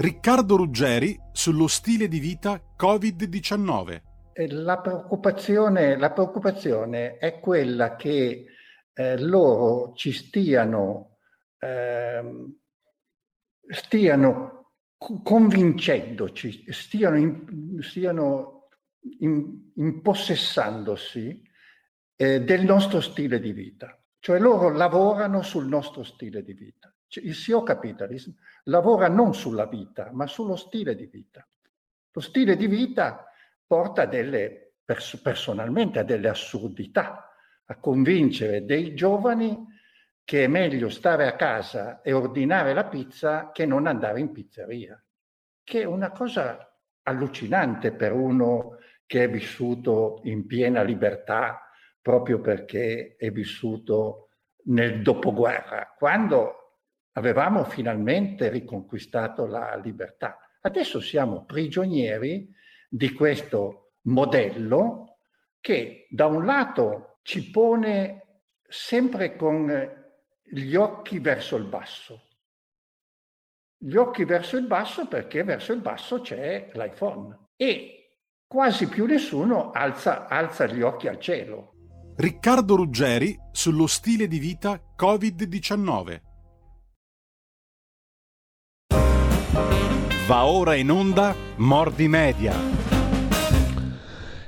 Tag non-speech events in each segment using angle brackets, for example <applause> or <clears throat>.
Riccardo Ruggeri sullo stile di vita Covid-19. La preoccupazione, la preoccupazione è quella che eh, loro ci stiano, eh, stiano convincendoci, stiano, in, stiano in, impossessandosi eh, del nostro stile di vita. Cioè loro lavorano sul nostro stile di vita. Cioè, il CEO Capitalism lavora non sulla vita, ma sullo stile di vita. Lo stile di vita porta delle, pers- personalmente a delle assurdità, a convincere dei giovani che è meglio stare a casa e ordinare la pizza che non andare in pizzeria, che è una cosa allucinante per uno che è vissuto in piena libertà proprio perché è vissuto nel dopoguerra, quando avevamo finalmente riconquistato la libertà. Adesso siamo prigionieri di questo modello che da un lato ci pone sempre con gli occhi verso il basso. Gli occhi verso il basso perché verso il basso c'è l'iPhone e quasi più nessuno alza, alza gli occhi al cielo. Riccardo Ruggeri sullo stile di vita Covid-19. Va ora in onda Mordi Media.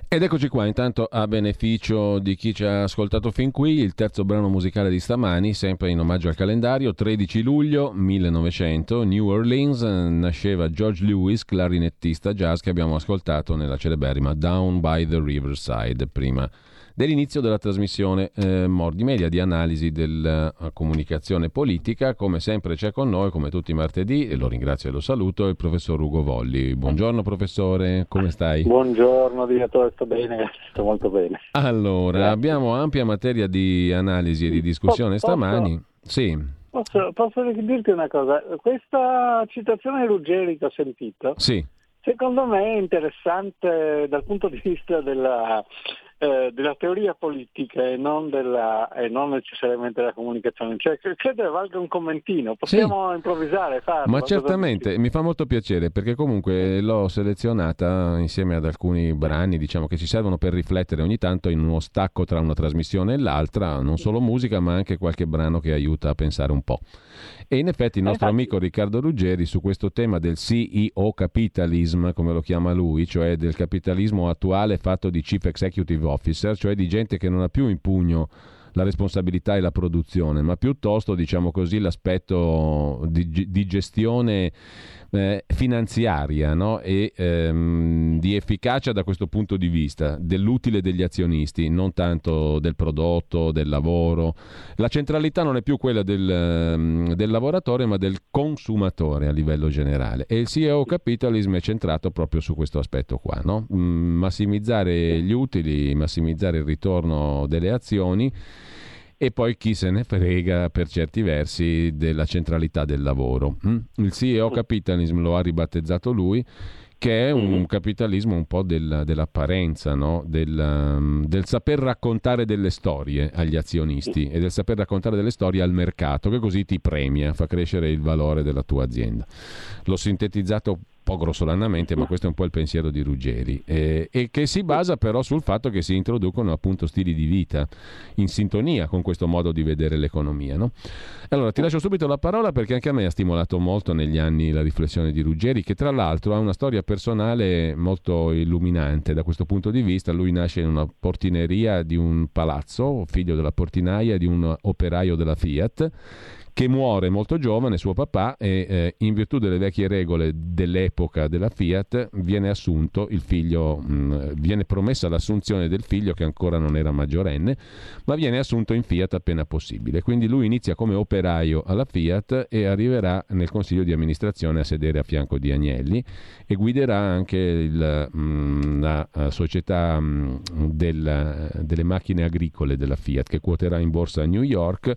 Ed eccoci qua, intanto a beneficio di chi ci ha ascoltato fin qui, il terzo brano musicale di stamani, sempre in omaggio al calendario, 13 luglio 1900, New Orleans, nasceva George Lewis, clarinettista jazz che abbiamo ascoltato nella celeberrima Down by the Riverside, prima dell'inizio della trasmissione eh, Mordi Media di analisi della uh, comunicazione politica. Come sempre c'è con noi, come tutti i martedì, e lo ringrazio e lo saluto, il professor Ugo Volli. Buongiorno professore, come stai? Buongiorno direttore, sto bene, <laughs> sto molto bene. Allora, Grazie. abbiamo ampia materia di analisi e di discussione posso, stamani. Sì. Posso, posso dirti una cosa? Questa citazione Ruggeri che ho sentito, sì. secondo me è interessante dal punto di vista della eh, della teoria politica e non, della, e non, necessariamente della comunicazione. Cioè, credo valga un commentino, possiamo sì. improvvisare, farlo. Ma certamente, mi fa molto piacere perché comunque l'ho selezionata insieme ad alcuni brani diciamo, che ci servono per riflettere ogni tanto in uno stacco tra una trasmissione e l'altra, non solo musica ma anche qualche brano che aiuta a pensare un po'. E in effetti il nostro amico Riccardo Ruggeri su questo tema del CEO capitalism, come lo chiama lui, cioè del capitalismo attuale fatto di chief executive officer, cioè di gente che non ha più in pugno la responsabilità e la produzione, ma piuttosto, diciamo così, l'aspetto di, di gestione eh, finanziaria no? e ehm, di efficacia da questo punto di vista, dell'utile degli azionisti, non tanto del prodotto, del lavoro. La centralità non è più quella del, ehm, del lavoratore, ma del consumatore a livello generale. E il CEO Capitalism è centrato proprio su questo aspetto qua, no? Mm, massimizzare gli utili, massimizzare il ritorno delle azioni e poi chi se ne frega per certi versi della centralità del lavoro. Mm? Il CEO Capitalism lo ha ribattezzato lui che è un capitalismo un po' del, dell'apparenza, no? del, um, del, saper raccontare delle storie agli azionisti e del saper raccontare delle storie al mercato, che così ti premia, fa crescere il valore della tua azienda. L'ho sintetizzato po' grossolanamente, ma questo è un po' il pensiero di Ruggeri, eh, e che si basa però sul fatto che si introducono appunto stili di vita in sintonia con questo modo di vedere l'economia. No? Allora ti lascio subito la parola perché anche a me ha stimolato molto negli anni la riflessione di Ruggeri, che tra l'altro ha una storia personale molto illuminante da questo punto di vista. Lui nasce in una portineria di un palazzo, figlio della portinaia di un operaio della Fiat che muore molto giovane, suo papà, e eh, in virtù delle vecchie regole dell'epoca della Fiat viene assunto il figlio, mh, mm, viene promessa l'assunzione del figlio che ancora non era maggiorenne, ma viene assunto in Fiat appena possibile. Quindi lui inizia come operaio alla Fiat e arriverà nel consiglio di amministrazione a sedere a fianco di Agnelli e guiderà anche il, mh, mm, la società mh, mm, del, delle macchine agricole della Fiat che quoterà in borsa a New York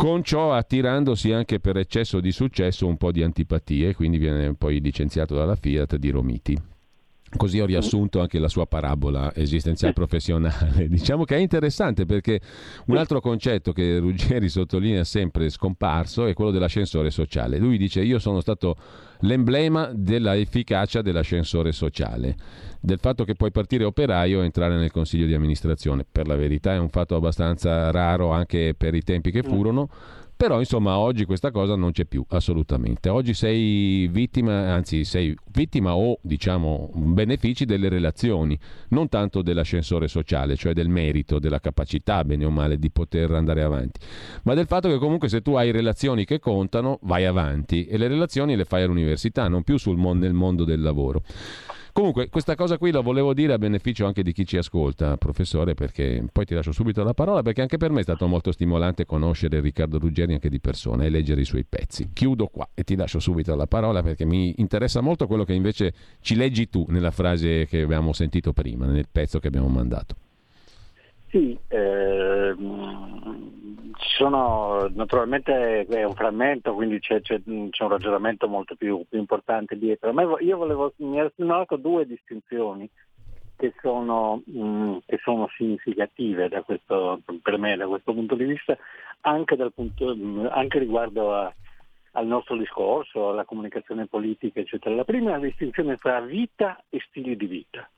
con ciò attirandosi anche per eccesso di successo un po' di antipatie, quindi viene poi licenziato dalla Fiat di Romiti. Così ho riassunto anche la sua parabola esistenziale <laughs> professionale. Diciamo che è interessante perché un altro concetto che Ruggeri sottolinea sempre scomparso è quello dell'ascensore sociale. Lui dice io sono stato l'emblema dell'efficacia dell'ascensore sociale, del fatto che puoi partire operaio e entrare nel consiglio di amministrazione. Per la verità è un fatto abbastanza raro anche per i tempi che furono però insomma oggi questa cosa non c'è più assolutamente. Oggi sei vittima, anzi sei vittima o diciamo benefici delle relazioni, non tanto dell'ascensore sociale, cioè del merito, della capacità bene o male di poter andare avanti, ma del fatto che comunque se tu hai relazioni che contano vai avanti e le relazioni le fai all'università, non più mon- nel mondo del lavoro. Comunque, questa cosa qui la volevo dire a beneficio anche di chi ci ascolta, professore, perché poi ti lascio subito la parola, perché anche per me è stato molto stimolante conoscere Riccardo Ruggeri anche di persona e leggere i suoi pezzi. Chiudo qua e ti lascio subito la parola perché mi interessa molto quello che invece ci leggi tu nella frase che abbiamo sentito prima, nel pezzo che abbiamo mandato. Sì, ehm sono, naturalmente è un frammento, quindi c'è, c'è, c'è un ragionamento molto più, più importante dietro. Ma io volevo, mi ero segnalato due distinzioni che sono, mh, mm, che sono significative questo, per me da questo punto di vista, anche, punto, mm, anche riguardo a, al nostro discorso, alla comunicazione politica, eccetera. La prima è la distinzione tra vita e stili di vita.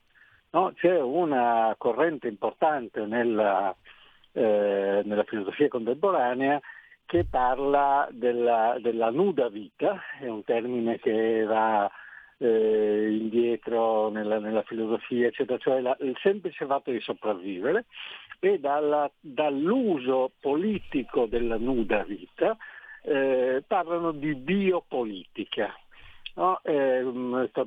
No? C'è una corrente importante nella eh, nella filosofia contemporanea che parla della, della, nuda vita, è un termine che va eh, indietro nella, nella, filosofia, eccetera, cioè la, il semplice fatto di sopravvivere e dalla, dall'uso politico della nuda vita eh, parlano di biopolitica. No? Eh,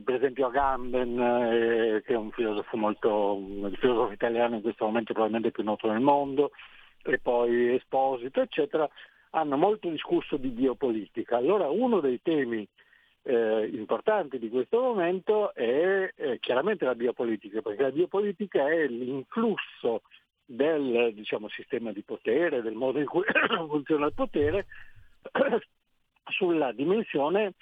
per esempio Agamben, eh, che è un filosofo molto, il filosofo italiano in questo momento probabilmente più noto nel mondo, e poi Esposito, eccetera, hanno molto discusso di biopolitica. Allora uno dei temi eh, importanti di questo momento è, è chiaramente la biopolitica, perché la biopolitica è l'influsso del diciamo, sistema di potere, del modo in cui <coughs> funziona il potere, <coughs> sulla dimensione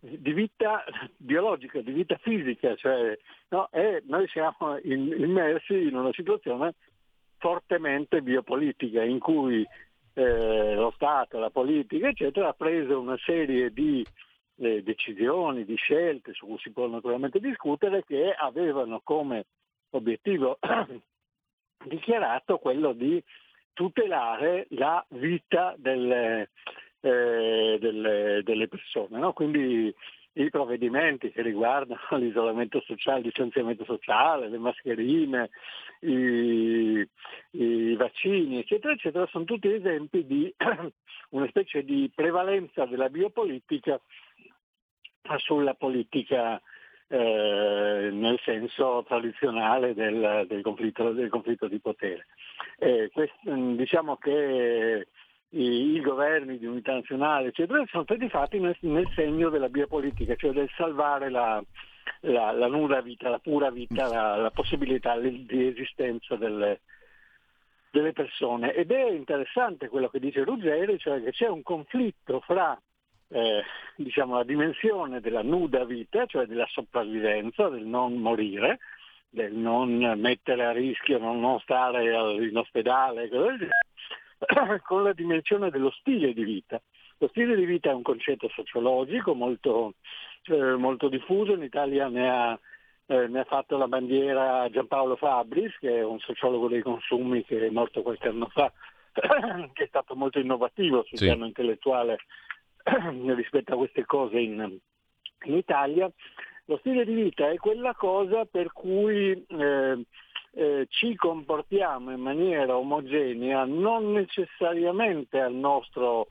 di vita biologica, di vita fisica, cioè, no? e noi siamo in, immersi in una situazione fortemente biopolitica in cui eh, lo Stato, la politica, eccetera, ha preso una serie di eh, decisioni, di scelte su cui si può naturalmente discutere, che avevano come obiettivo <clears throat> dichiarato quello di tutelare la vita delle, eh, delle, delle persone. No? Quindi i provvedimenti che riguardano <laughs> l'isolamento sociale, il distanziamento sociale, le mascherine, i, i, vaccini, eccetera, eccetera, sono tutti esempi di <clears throat> una specie di prevalenza della biopolitica sulla politica eh, nel senso tradizionale del, del, conflitto, del conflitto, di potere. Eh, questo, diciamo che i, governi di unità nazionale, eccetera, sono stati fatti nel, nel segno della biopolitica, cioè del salvare la, la, la nuda vita, la pura vita, la, la possibilità di esistenza delle, delle, persone. Ed è interessante quello che dice Ruggeri, cioè che c'è un conflitto fra eh, diciamo, la dimensione della nuda vita, cioè della sopravvivenza, del non morire, del non mettere a rischio, non, non stare in ospedale, <coughs> con la dimensione dello stile di vita. Lo stile di vita è un concetto sociologico molto, eh, molto diffuso, in Italia ne ha, eh, ne ha, fatto la bandiera Giampaolo Fabris, che è un sociologo dei consumi che è morto qualche anno fa, <coughs> che è stato molto innovativo sul sì. piano intellettuale <coughs> rispetto a queste cose in, in, Italia. Lo stile di vita è quella cosa per cui eh, eh, ci comportiamo in maniera omogenea non necessariamente al nostro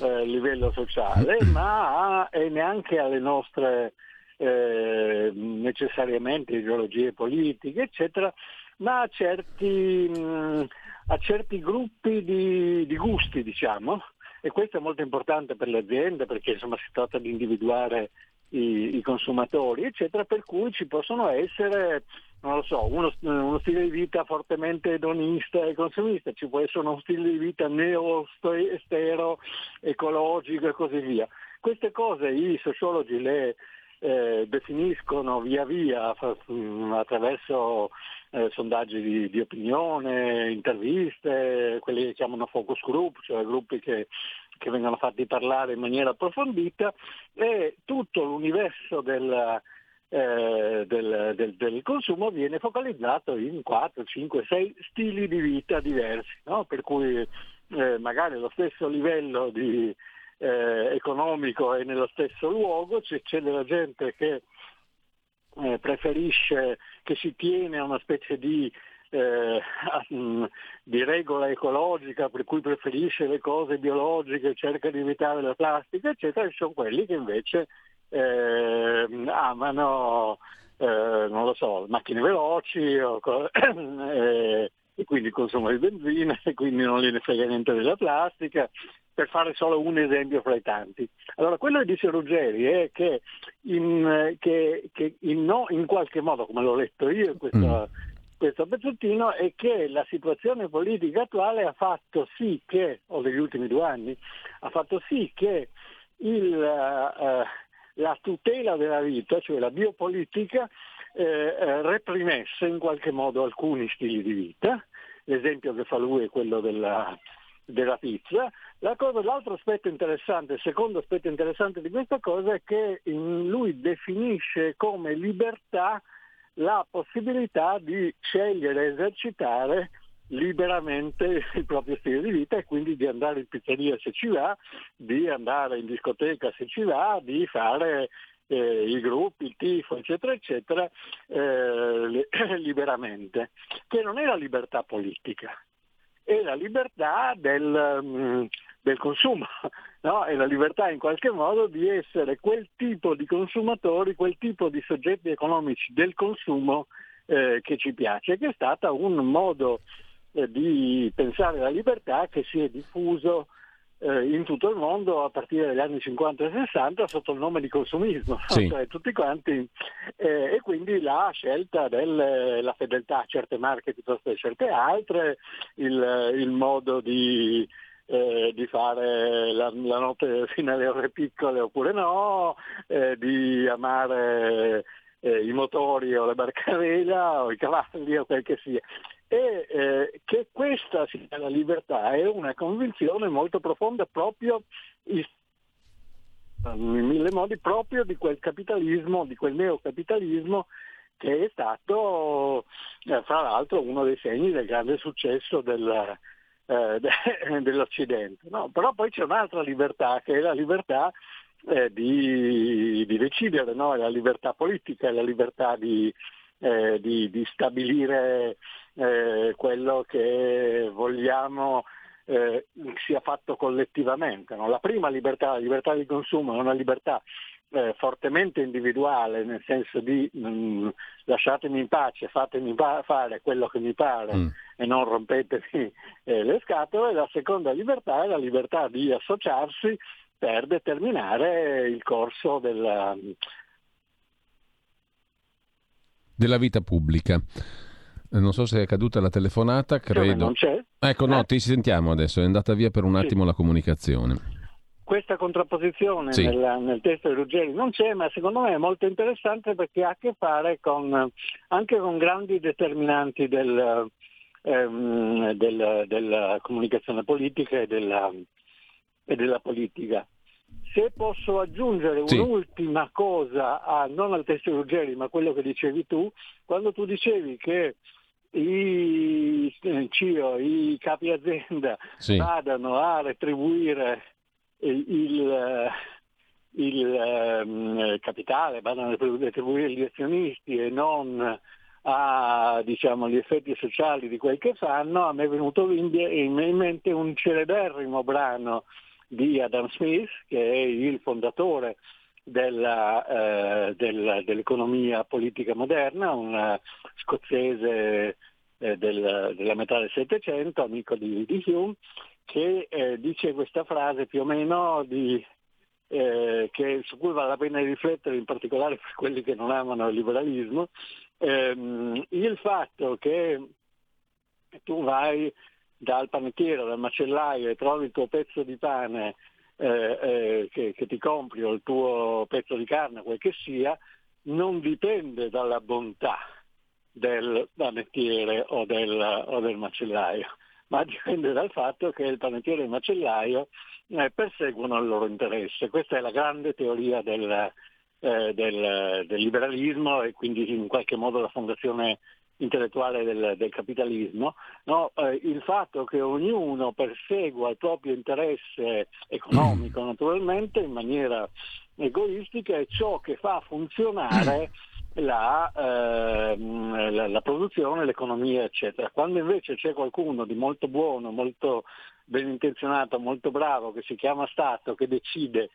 eh, livello sociale, <clears throat> ma a, e neanche alle nostre eh, necessariamente ideologie politiche, eccetera, ma a certi, mh, a certi gruppi di, di gusti, diciamo, e questo è molto importante per le aziende perché insomma, si tratta di individuare i, i, consumatori, eccetera, per cui ci possono essere non lo so, uno, uno, stile di vita fortemente edonista e consumista, ci può essere uno stile di vita neo-estero, ecologico e così via. Queste cose i sociologi le, eh, definiscono via via mm, attraverso eh, sondaggi di, di, opinione, interviste, quelli che chiamano focus group, cioè gruppi che, che vengono fatti parlare in maniera approfondita e tutto l'universo del, eh, del, del, del, consumo viene focalizzato in 4, 5, 6 stili di vita diversi, no? per cui eh, magari lo stesso livello di, eh, economico e nello stesso luogo, c'è, c'è della gente che eh, preferisce, che si tiene a una specie di, eh, <laughs> di, regola ecologica per cui preferisce le cose biologiche, cerca di evitare la plastica, eccetera, ci sono quelli che invece eh, amano, eh, non lo so, macchine veloci o, <clears throat> eh, e quindi il consumo di benzina <laughs> e quindi non gliene frega niente della plastica per fare solo un esempio fra i tanti. Allora, quello che dice Ruggeri è che in, che, che in, no, in qualche modo, come l'ho letto io in questo, mm. questo pezzettino, è che la situazione politica attuale ha fatto sì che, o degli ultimi due anni, ha fatto sì che il, uh, la tutela della vita, cioè la biopolitica, eh, eh, reprimesse in qualche modo alcuni stili di vita. L'esempio che fa lui è quello della, della pizza. Cosa, l'altro aspetto interessante, il secondo aspetto interessante di questa cosa è che lui definisce come libertà la possibilità di scegliere e esercitare liberamente il proprio stile di vita e quindi di andare in pizzeria se ci va, di andare in discoteca se ci va, di fare eh, i gruppi, il tifo, eccetera, eccetera, eh, <clears throat> liberamente, che non è la libertà politica, è la libertà del, mm, del consumo, <laughs> no? è la libertà in qualche modo di essere quel tipo di consumatori, quel tipo di soggetti economici del consumo eh, che ci piace, che è stata un modo eh, di pensare alla libertà che si è diffuso eh, in tutto il mondo a partire dagli anni 50 e 60 sotto il nome di consumismo, sì. cioè tutti quanti, eh, e quindi la scelta della fedeltà a certe marche piuttosto che a certe altre, il, il modo di, eh, di fare la, la, notte fino alle ore piccole oppure no, eh, di amare eh, i motori o le barcavela o i cavalli o quel che sia e eh, che questa sia la libertà è una convinzione molto profonda proprio in mille modi proprio di quel capitalismo, di quel neocapitalismo che è stato eh, fra l'altro uno dei segni del grande successo del, eh, de, <laughs> dell'Occidente. No? Però poi c'è un'altra libertà che è la libertà eh, di, di, decidere, no? la libertà politica, la libertà di, eh, di, di stabilire eh, quello che vogliamo eh, sia fatto collettivamente. No? La prima libertà, la libertà di consumo, è una libertà eh, fortemente individuale, nel senso di mh, mm, lasciatemi in pace, fatemi pa- fare quello che mi pare mm. e non rompetemi eh, le scatole. La seconda libertà è la libertà di associarsi per determinare il corso della, della vita pubblica. Non so se è caduta la telefonata, credo. Non c'è? Ecco, no, eh? ti sentiamo adesso, è andata via per un attimo sì. la comunicazione. Questa contrapposizione sì. nel, nel, testo di Ruggeri non c'è, ma secondo me è molto interessante perché ha a che fare con, anche con grandi determinanti del, ehm, del, della comunicazione politica e della, e della politica. Se posso aggiungere sì. un'ultima cosa, a, non al testo Ruggeri, ma a quello che dicevi tu, quando tu dicevi che i CIO, i capi azienda sì. vadano a retribuire il, il, il um, capitale, vadano a retribuire gli azionisti e non a diciamo, gli effetti sociali di quel che fanno, a me è venuto in mente un celeberrimo brano di Adam Smith, che è il fondatore della, eh, della, dell'economia politica moderna, un scozzese eh, del, della metà del Settecento, amico di, di Hume, che eh, dice questa frase più o meno di, eh, che, su cui vale la pena riflettere, in particolare per quelli che non amano il liberalismo, ehm, il fatto che tu vai dal panettiere, dal macellaio e trovi il tuo pezzo di pane eh, eh, che, che, ti compri o il tuo pezzo di carne, quel che sia, non dipende dalla bontà del panettiere o del, o del macellaio, ma dipende dal fatto che il panettiere e il macellaio eh, perseguono il loro interesse. Questa è la grande teoria del, eh, del, del, liberalismo e quindi in qualche modo la fondazione intellettuale del, del capitalismo, no? eh, il fatto che ognuno persegua il proprio interesse economico <clears throat> naturalmente in maniera egoistica è ciò che fa funzionare <clears throat> la, eh, la, la, produzione, l'economia, eccetera. Quando invece c'è qualcuno di molto buono, molto ben intenzionato, molto bravo, che si chiama Stato, che decide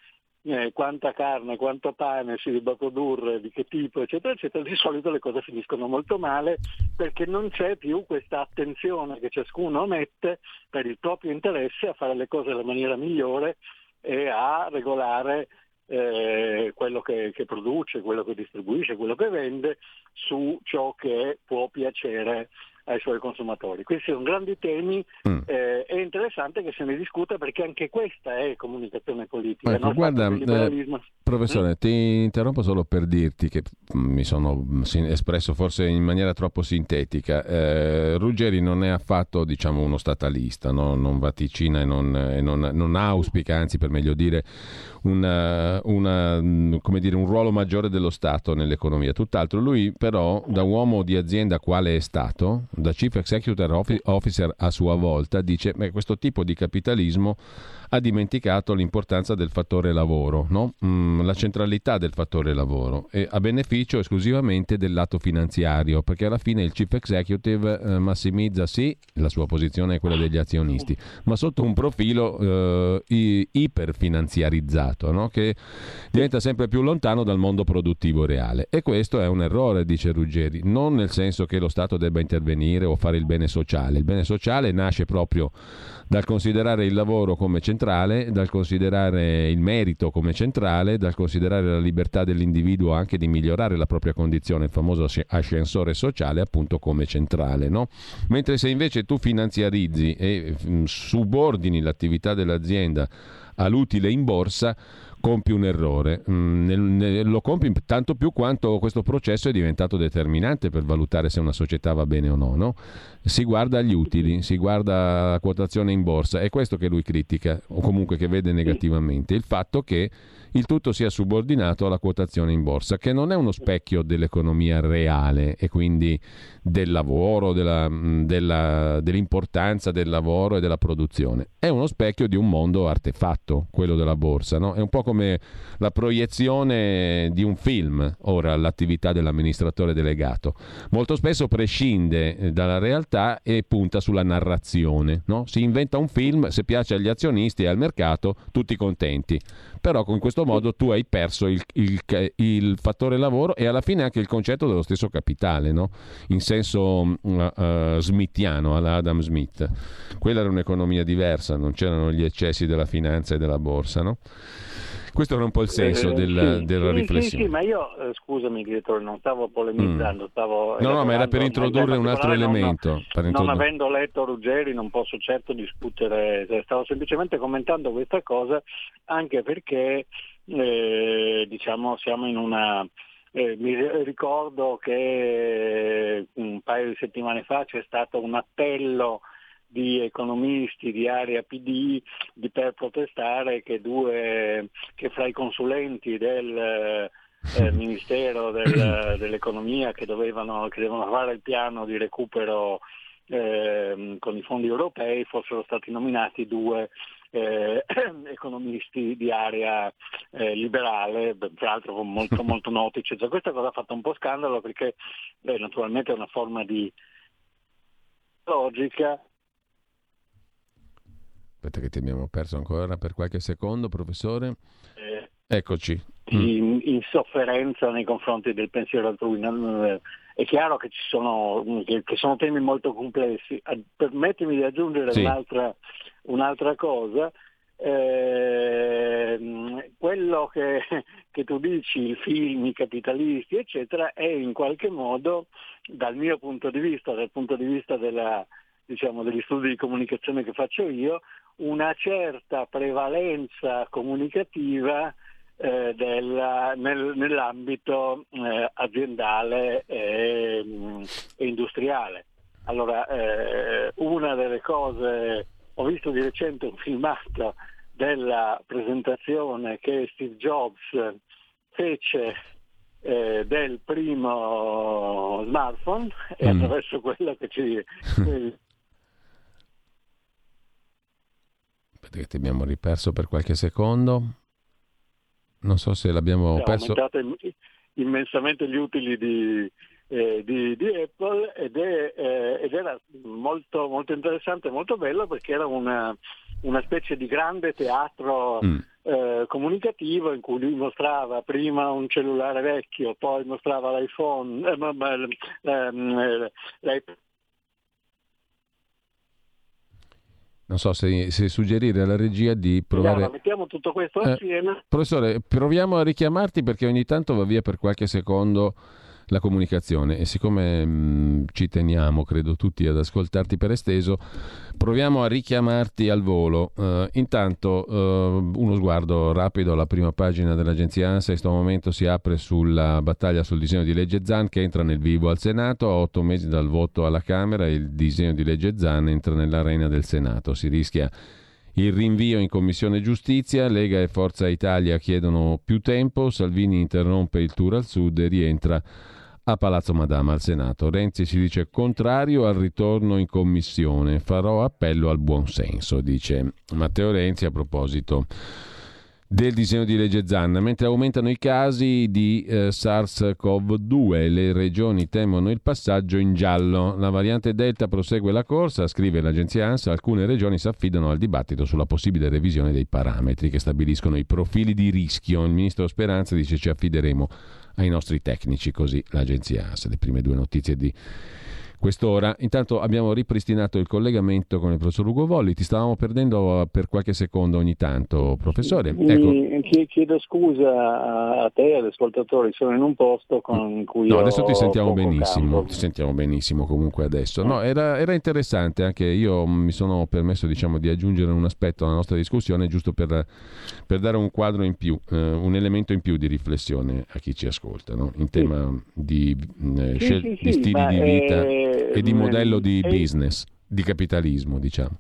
eh, quanta carne, quanto pane si debba produrre, di che tipo, eccetera, eccetera, di solito le cose finiscono molto male perché non c'è più questa attenzione che ciascuno mette per il proprio interesse a fare le cose nella maniera migliore e a regolare eh, quello che, che, produce, quello che distribuisce, quello che vende su ciò che può piacere ai suoi consumatori. Questi sono grandi temi, mm. eh, è interessante che se ne discuta perché anche questa è comunicazione politica. Ecco, guarda, eh, professore, mm? ti interrompo solo per dirti che mi sono espresso forse in maniera troppo sintetica. Eh, Ruggeri non è affatto diciamo, uno statalista, no? non vaticina e, non, e non, non auspica, anzi per meglio dire, una, una, dire, un ruolo maggiore dello Stato nell'economia. Tutt'altro, lui però da uomo di azienda quale è stato, da Chief Executive Officer a sua volta, dice che questo tipo di capitalismo ha dimenticato l'importanza del fattore lavoro, no? mm, la centralità del fattore lavoro, a beneficio esclusivamente del lato finanziario, perché alla fine il chief executive eh, massimizza sì, la sua posizione è quella degli azionisti, ma sotto un profilo eh, iperfinanziarizzato, no? che diventa sempre più lontano dal mondo produttivo reale. E questo è un errore, dice Ruggeri, non nel senso che lo Stato debba intervenire o fare il bene sociale. Il bene sociale nasce proprio dal considerare il lavoro come centrale, dal considerare il merito come centrale, dal considerare la libertà dell'individuo anche di migliorare la propria condizione, il famoso ascensore sociale appunto come centrale. No? Mentre se invece tu finanziarizzi e mm, subordini l'attività dell'azienda all'utile in borsa, compi un errore. Mm, lo compi tanto più quanto questo processo è diventato determinante per valutare se una società va bene o no. no? Si guarda gli utili, si guarda la quotazione in borsa, è questo che lui critica, o comunque che vede negativamente, il fatto che il tutto sia subordinato alla quotazione in borsa, che non è uno specchio dell'economia reale e quindi del lavoro, della, della, dell'importanza del lavoro e della produzione. È uno specchio di un mondo artefatto, quello della borsa. No? È un po' come la proiezione di un film, ora l'attività dell'amministratore delegato. Molto spesso prescinde eh, dalla realtà e punta sulla narrazione. No? Si inventa un film, se piace agli azionisti e al mercato, tutti contenti però con questo modo tu hai perso il, il, il, fattore lavoro e alla fine anche il concetto dello stesso capitale, no? in senso uh, uh, smithiano, alla Adam Smith. Quella era un'economia diversa, non c'erano gli eccessi della finanza e della borsa. No? Questo era un po' il senso eh, del, sì, della sì, riflessione. Sì, ma io, eh, scusami direttore, non stavo polemizzando, mm. stavo... No, no, ma era per introdurre un altro elemento. Non, per non avendo letto Ruggeri non posso certo discutere, cioè, stavo semplicemente commentando questa cosa anche perché eh, diciamo siamo in una... Eh, mi ricordo che un paio di settimane fa c'è stato un appello di economisti di area PD di, per protestare che, due, che fra i consulenti del eh, <laughs> Ministero del, dell'Economia che, dovevano, che devono fare il piano di recupero eh, con i fondi europei fossero stati nominati due eh, <clears throat> economisti di area eh, liberale, tra l'altro molto, <laughs> molto noti. Cioè, questa cosa ha fatto un po' scandalo perché beh, naturalmente è una forma di logica Aspetta che ti abbiamo perso ancora per qualche secondo, professore. Eh, Eccoci. Di mm. insofferenza nei confronti del pensiero altrui. È chiaro che ci sono, che, sono temi molto complessi. Permettimi di aggiungere sì. un'altra, un'altra, cosa. Eh, quello che, <laughs> che, tu dici, i film, i capitalisti, eccetera, è in qualche modo, dal mio punto di vista, dal punto di vista della, diciamo, degli studi di comunicazione che faccio io, una certa prevalenza comunicativa eh, della, nel, nell'ambito eh, aziendale e, mm, e, industriale. Allora, eh, una delle cose, ho visto di recente un filmato della presentazione che Steve Jobs fece eh, del primo smartphone e mm. attraverso quello che ci... <laughs> Vedete che abbiamo riperso per qualche secondo. Non so se l'abbiamo perso. aumentato immensamente gli utili di, eh, di, di Apple ed, è, eh, ed era molto, molto, interessante, molto bello perché era una, una specie di grande teatro mm. eh, comunicativo in cui lui mostrava prima un cellulare vecchio, poi mostrava l'iPhone, eh, ehm, l'iPhone non so se, se, suggerire alla regia di provare... Allora, mettiamo tutto questo eh, assieme. Professore, proviamo a richiamarti perché ogni tanto va via per qualche secondo la comunicazione. E siccome mh, mm, ci teniamo, credo tutti, ad ascoltarti per esteso, proviamo a richiamarti al volo. Uh, intanto uh, uno sguardo rapido alla prima pagina dell'agenzia ANSA, in questo momento si apre sulla battaglia sul disegno di legge ZAN che entra nel vivo al Senato, a otto mesi dal voto alla Camera. Il disegno di legge ZAN entra nell'arena del Senato, si rischia il rinvio in Commissione Giustizia, Lega e Forza Italia chiedono più tempo, Salvini interrompe il tour al sud e rientra a Palazzo Madama al Senato. Renzi si dice contrario al ritorno in commissione, farò appello al buonsenso, dice Matteo Renzi a proposito del disegno di legge Zanna, mentre aumentano i casi di eh, SARS-CoV-2, le regioni temono il passaggio in giallo. La variante Delta prosegue la corsa, scrive l'agenzia ANSA, alcune regioni si affidano al dibattito sulla possibile revisione dei parametri che stabiliscono i profili di rischio. Il ministro Speranza dice ci affideremo ai nostri tecnici, così l'agenzia AS. Le prime due notizie di quest'ora. Intanto abbiamo ripristinato il collegamento con il professor Ugo Volli, ti stavamo perdendo per qualche secondo ogni tanto, professore. Ecco. Chiedo scusa a te e agli ascoltatori, sono in un posto con cui... No, adesso ti sentiamo benissimo, campo. ti sentiamo benissimo comunque adesso. No, era, era, interessante, anche io mi sono permesso diciamo, di aggiungere un aspetto alla nostra discussione, giusto per, per dare un quadro in più, eh, un elemento in più di riflessione a chi ci ascolta, no? in tema sì. di, eh, scel- sì, sì, di stili di vita. Eh e di modello di business, di capitalismo, diciamo.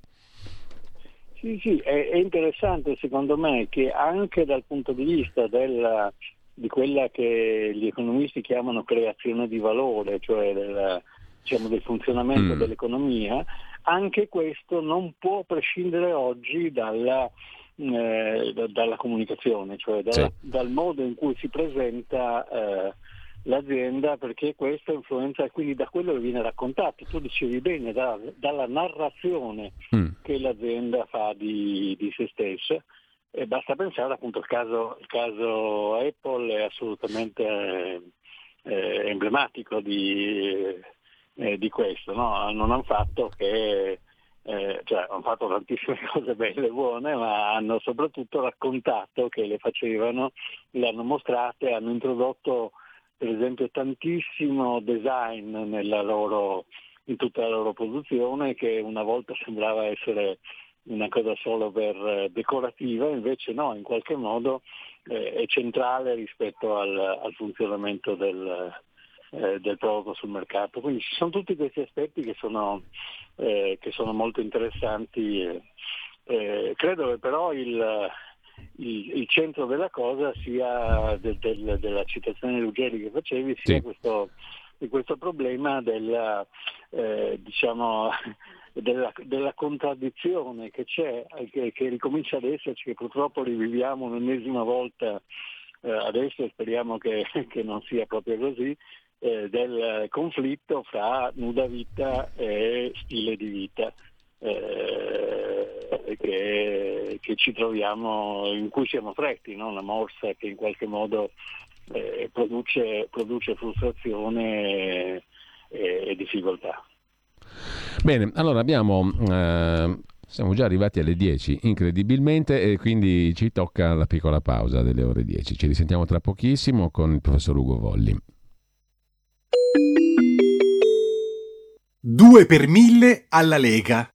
Sì, sì, è, è, interessante secondo me che anche dal punto di vista della, di quella che gli economisti chiamano creazione di valore, cioè del, diciamo, del funzionamento mm. dell'economia, anche questo non può prescindere oggi dalla, eh, dalla comunicazione, cioè dalla, sì. dal modo in cui si presenta eh, l'azienda perché questo influenza quindi da quello che viene raccontato, tu dicevi bene, da, dalla narrazione mm. che l'azienda fa di, di se stessa. E basta pensare appunto al caso, il caso Apple è assolutamente eh, emblematico di, eh, di questo, no? non hanno fatto che eh, cioè hanno fatto tantissime <laughs> cose belle e buone, ma hanno soprattutto raccontato che le facevano, le hanno mostrate, hanno introdotto per esempio tantissimo design loro, in tutta la loro produzione che una volta sembrava essere una cosa solo per eh, decorativa, invece no, in qualche modo eh, è centrale rispetto al, al funzionamento del, eh, del, prodotto sul mercato. Quindi ci sono tutti questi aspetti che sono, eh, che sono molto interessanti. Eh, credo che però il, il, il, centro della cosa sia del, del, della citazione Ruggeri che facevi, sia sì. questo, questo, problema della, eh, diciamo, <laughs> della, della, contraddizione che c'è, che, che, ricomincia ad esserci, che purtroppo riviviamo un'ennesima volta eh, adesso e speriamo che, <laughs> che, non sia proprio così, eh, del conflitto fra nuda vita e stile di vita eh, che, che, ci troviamo, in cui siamo fretti, no? una morsa che in qualche modo eh, produce, produce, frustrazione e, e, difficoltà. Bene, allora abbiamo... Eh... Siamo già arrivati alle 10, incredibilmente, e quindi ci tocca la piccola pausa delle ore 10. Ci risentiamo tra pochissimo con il professor Ugo Volli. 2 per 1000 alla Lega.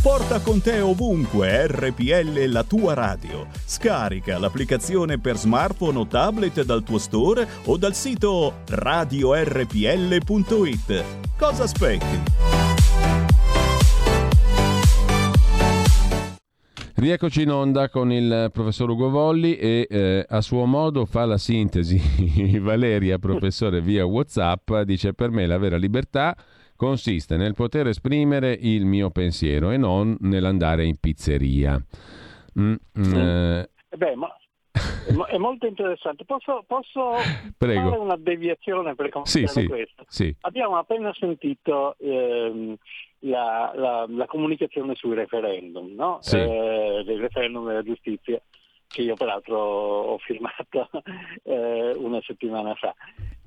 Porta con te ovunque RPL la tua radio. Scarica l'applicazione per smartphone o tablet dal tuo store o dal sito radiorpl.it. Cosa aspetti? Rieccoci in onda con il professor Ugo Volli e eh, a suo modo fa la sintesi. <laughs> Valeria, professore, via WhatsApp, dice per me la vera libertà consiste nel poter esprimere il mio pensiero e non nell'andare in pizzeria. Mm, mm, eh. Beh, ma è molto interessante. Posso, posso <laughs> fare una deviazione per sì, sì, questo? Sì. Abbiamo appena sentito ehm, la, la, la, comunicazione sui referendum, no? Sì. eh, del referendum della giustizia, che io peraltro ho firmato <laughs> eh, una settimana fa.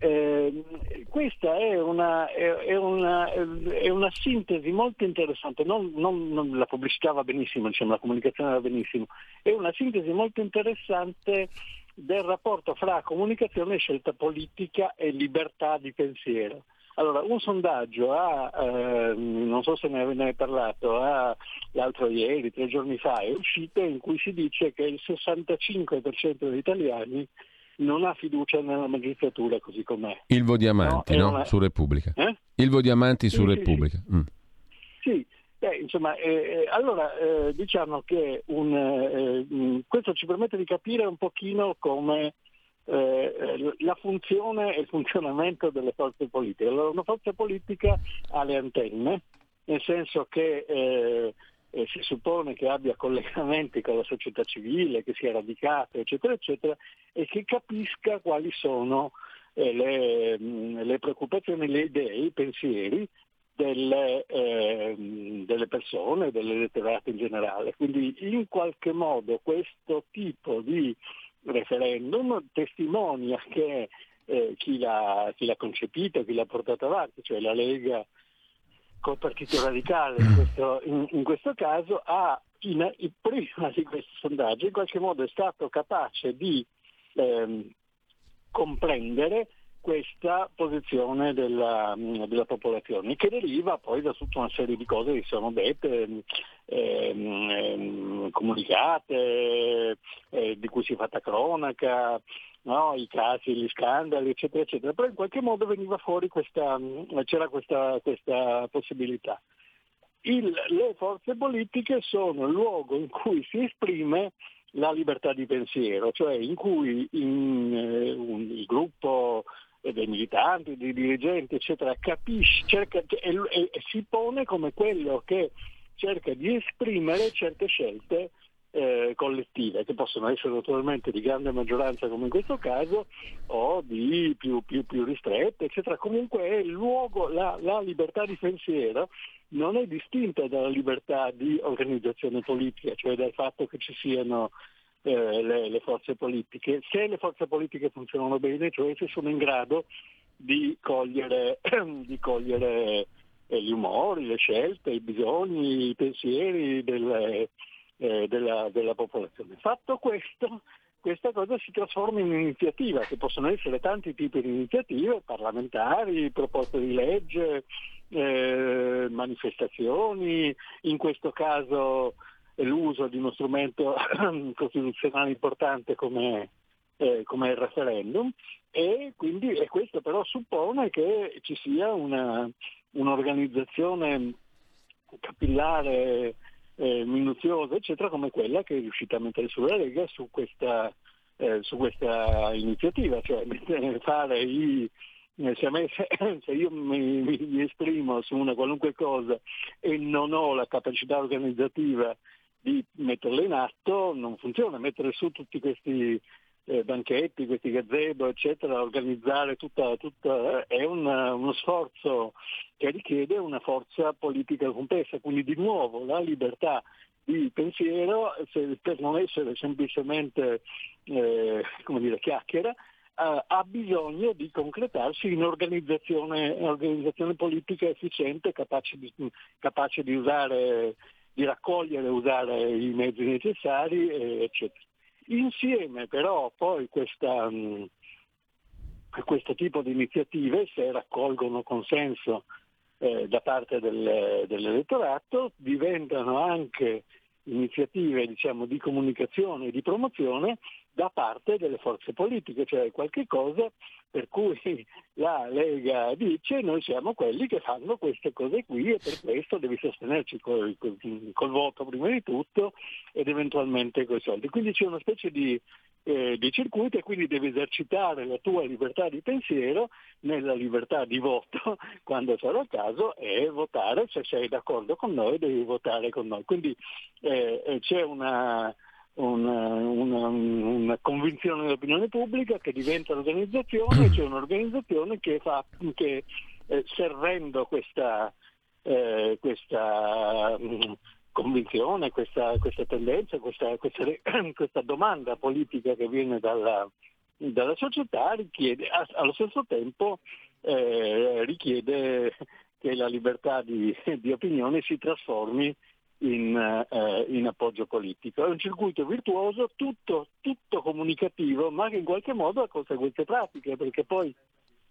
Eh, questa è una, è, una, è una, sintesi molto interessante, non, non, non, la pubblicità va benissimo, diciamo, la comunicazione va benissimo, è una sintesi molto interessante del rapporto fra comunicazione, scelta politica e libertà di pensiero. Allora, un sondaggio ha, eh, non so se ne avete parlato, ha, l'altro ieri, tre giorni fa, è uscito in cui si dice che il 65% degli italiani non ha fiducia nella magistratura così com'è. Ilvo Diamanti, no? no? Una... Su Repubblica. Eh? Ilvo Diamanti sì, su sì, Repubblica. Sì, mm. sì. Beh, insomma, eh, eh allora eh, diciamo che un, eh, mm, questo ci permette di capire un pochino come eh, la funzione e il funzionamento delle forze politiche. Allora, una forza politica ha le antenne, nel senso che eh, si suppone che abbia collegamenti con la società civile, che sia radicata, eccetera, eccetera, e che capisca quali sono eh, le, le, preoccupazioni, le idee, i pensieri delle, eh, delle persone, delle letterate in generale. Quindi in qualche modo questo tipo di referendum testimonia che eh, chi, l'ha, chi, l'ha, concepito, chi l'ha portato avanti, cioè la Lega col Partito Radicale in questo, in, in questo caso, ha in, in, prima di questo sondaggio in qualche modo è stato capace di ehm, comprendere questa posizione della, della, popolazione, che deriva poi da tutta una serie di cose che sono dette, ehm, ehm, comunicate, eh, di cui si è fatta cronaca, no? i casi, gli scandali, eccetera, eccetera. Però in qualche modo veniva fuori questa, c'era questa, questa possibilità. Il, le forze politiche sono il luogo in cui si esprime la libertà di pensiero, cioè in cui in, eh, un, il gruppo dei militanti, dei dirigenti, eccetera, capisce, cerca, e, e si pone come quello che cerca di esprimere certe scelte eh, collettive, che possono essere naturalmente di grande maggioranza come in questo caso, o di più, più, più ristrette, eccetera. Comunque è il luogo, la, la libertà di pensiero non è distinta dalla libertà di organizzazione politica, cioè dal fatto che ci siano eh, le, le, forze politiche. Se le forze politiche funzionano bene, cioè se sono in grado di cogliere, <clears throat> di cogliere eh, gli umori, le scelte, i bisogni, i pensieri delle, eh, della, della popolazione. Fatto questo, questa cosa si trasforma in un'iniziativa, che possono essere tanti tipi di iniziative, parlamentari, proposte di legge, eh, manifestazioni, in questo caso l'uso di uno strumento <coughs> costituzionale importante come, eh, come, il referendum e quindi e questo però suppone che ci sia una, un'organizzazione capillare, eh, minuziosa, eccetera, come quella che è riuscita a mettere sulla Lega su questa, eh, su questa iniziativa, cioè fare i, eh, se, me, se, io mi, mi, esprimo su una qualunque cosa e non ho la capacità organizzativa di metterla in atto non funziona, mettere su tutti questi eh, banchetti, questi gazebo, eccetera, organizzare tutta, tutta è un, uno sforzo che richiede una forza politica complessa, quindi di nuovo la libertà di pensiero per non essere semplicemente eh, come dire, chiacchiera eh, ha bisogno di concretarsi in organizzazione, organizzazione politica efficiente capace di, capace di usare di raccogliere e usare i mezzi necessari, eccetera. Insieme però poi questa, mh, questo tipo di iniziative, se raccolgono consenso eh, da parte del, dell'elettorato, diventano anche iniziative diciamo, di comunicazione e di promozione da parte delle forze politiche, cioè qualche cosa per cui <laughs> la Lega dice noi siamo quelli che fanno queste cose qui e per questo devi sostenerci col, col, col voto prima di tutto ed eventualmente con i soldi. Quindi c'è una specie di, eh, di circuito e quindi devi esercitare la tua libertà di pensiero nella libertà di voto <laughs> quando sarà il caso e votare, se sei d'accordo con noi devi votare con noi. Quindi eh, eh c'è una una, una, una, convinzione dell'opinione pubblica che diventa organizzazione, <clears throat> c'è un'organizzazione che, fa, che eh, servendo questa, eh, questa mh, mm, convinzione, questa, questa tendenza, questa, questa, <clears throat> questa, domanda politica che viene dalla, dalla società richiede allo stesso tempo eh, richiede che la libertà di, di opinione si trasformi in, eh, in, appoggio politico. È un circuito virtuoso, tutto, tutto, comunicativo, ma che in qualche modo ha conseguenze pratiche, perché poi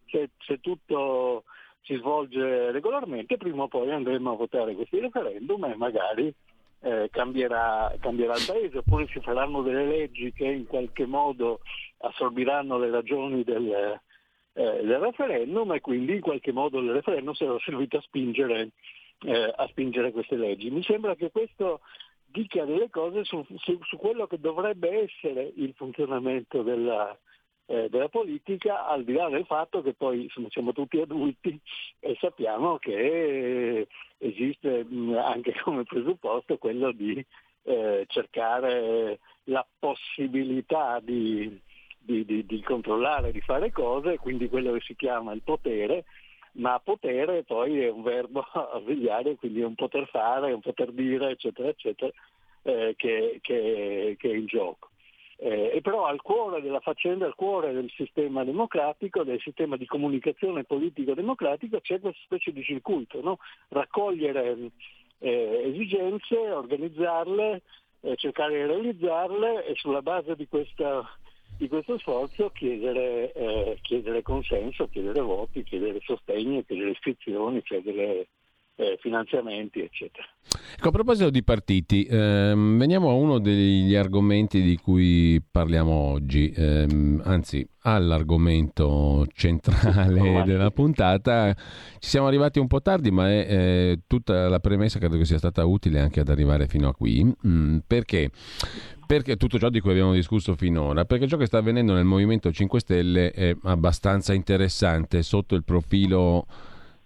se, se, tutto si svolge regolarmente, prima o poi andremo a votare questi referendum e magari eh, cambierà, cambierà, il paese, oppure si faranno delle leggi che in qualche modo assorbiranno le ragioni del, eh, del referendum e quindi in qualche modo il referendum sarà servito a spingere eh, a spingere queste leggi. Mi sembra che questo dica delle cose su, su, su quello che dovrebbe essere il funzionamento della, eh, della, politica, al di là del fatto che poi insomma, siamo tutti adulti e sappiamo che esiste mh, anche <laughs> come presupposto quello di eh, cercare la possibilità di, di, di, di controllare, di fare cose, quindi quello che si chiama il potere, ma potere poi è un verbo <laughs> avvigliare, quindi è un poter fare, un poter dire, eccetera, eccetera, eh, che, che, che, è in gioco. Eh, e però al cuore della faccenda, al cuore del sistema democratico, del sistema di comunicazione politico-democratico, c'è questa specie di circuito, no? raccogliere eh, esigenze, organizzarle, eh, cercare di realizzarle e sulla base di questa di questo sforzo chiedere, eh, chiedere consenso, chiedere voti, chiedere sostegno, chiedere iscrizioni, chiedere eh, finanziamenti, eccetera. Ecco, a proposito di partiti, ehm, veniamo a uno degli argomenti di cui parliamo oggi, ehm, anzi all'argomento centrale della puntata. Ci siamo arrivati un po' tardi, ma è, è, tutta la premessa credo che sia stata utile anche ad arrivare fino a qui. Mm, perché? Perché tutto ciò di cui abbiamo discusso finora, perché ciò che sta avvenendo nel Movimento 5 Stelle è abbastanza interessante sotto il profilo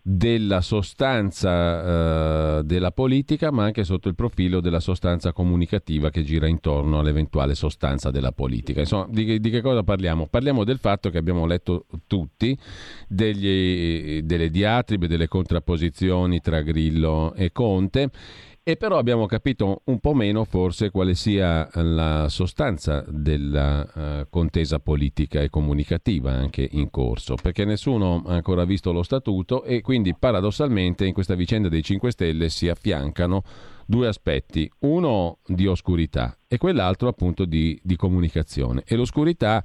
della sostanza eh, della politica, ma anche sotto il profilo della sostanza comunicativa che gira intorno all'eventuale sostanza della politica. Insomma, di, di che cosa parliamo? Parliamo del fatto che abbiamo letto tutti degli, delle diatribe, delle contrapposizioni tra Grillo e Conte e però abbiamo capito un po' meno forse quale sia la sostanza della uh, contesa politica e comunicativa anche in corso, perché nessuno ha ancora visto lo statuto e quindi paradossalmente in questa vicenda dei 5 Stelle si affiancano due aspetti, uno di oscurità e quell'altro appunto di, di comunicazione. E l'oscurità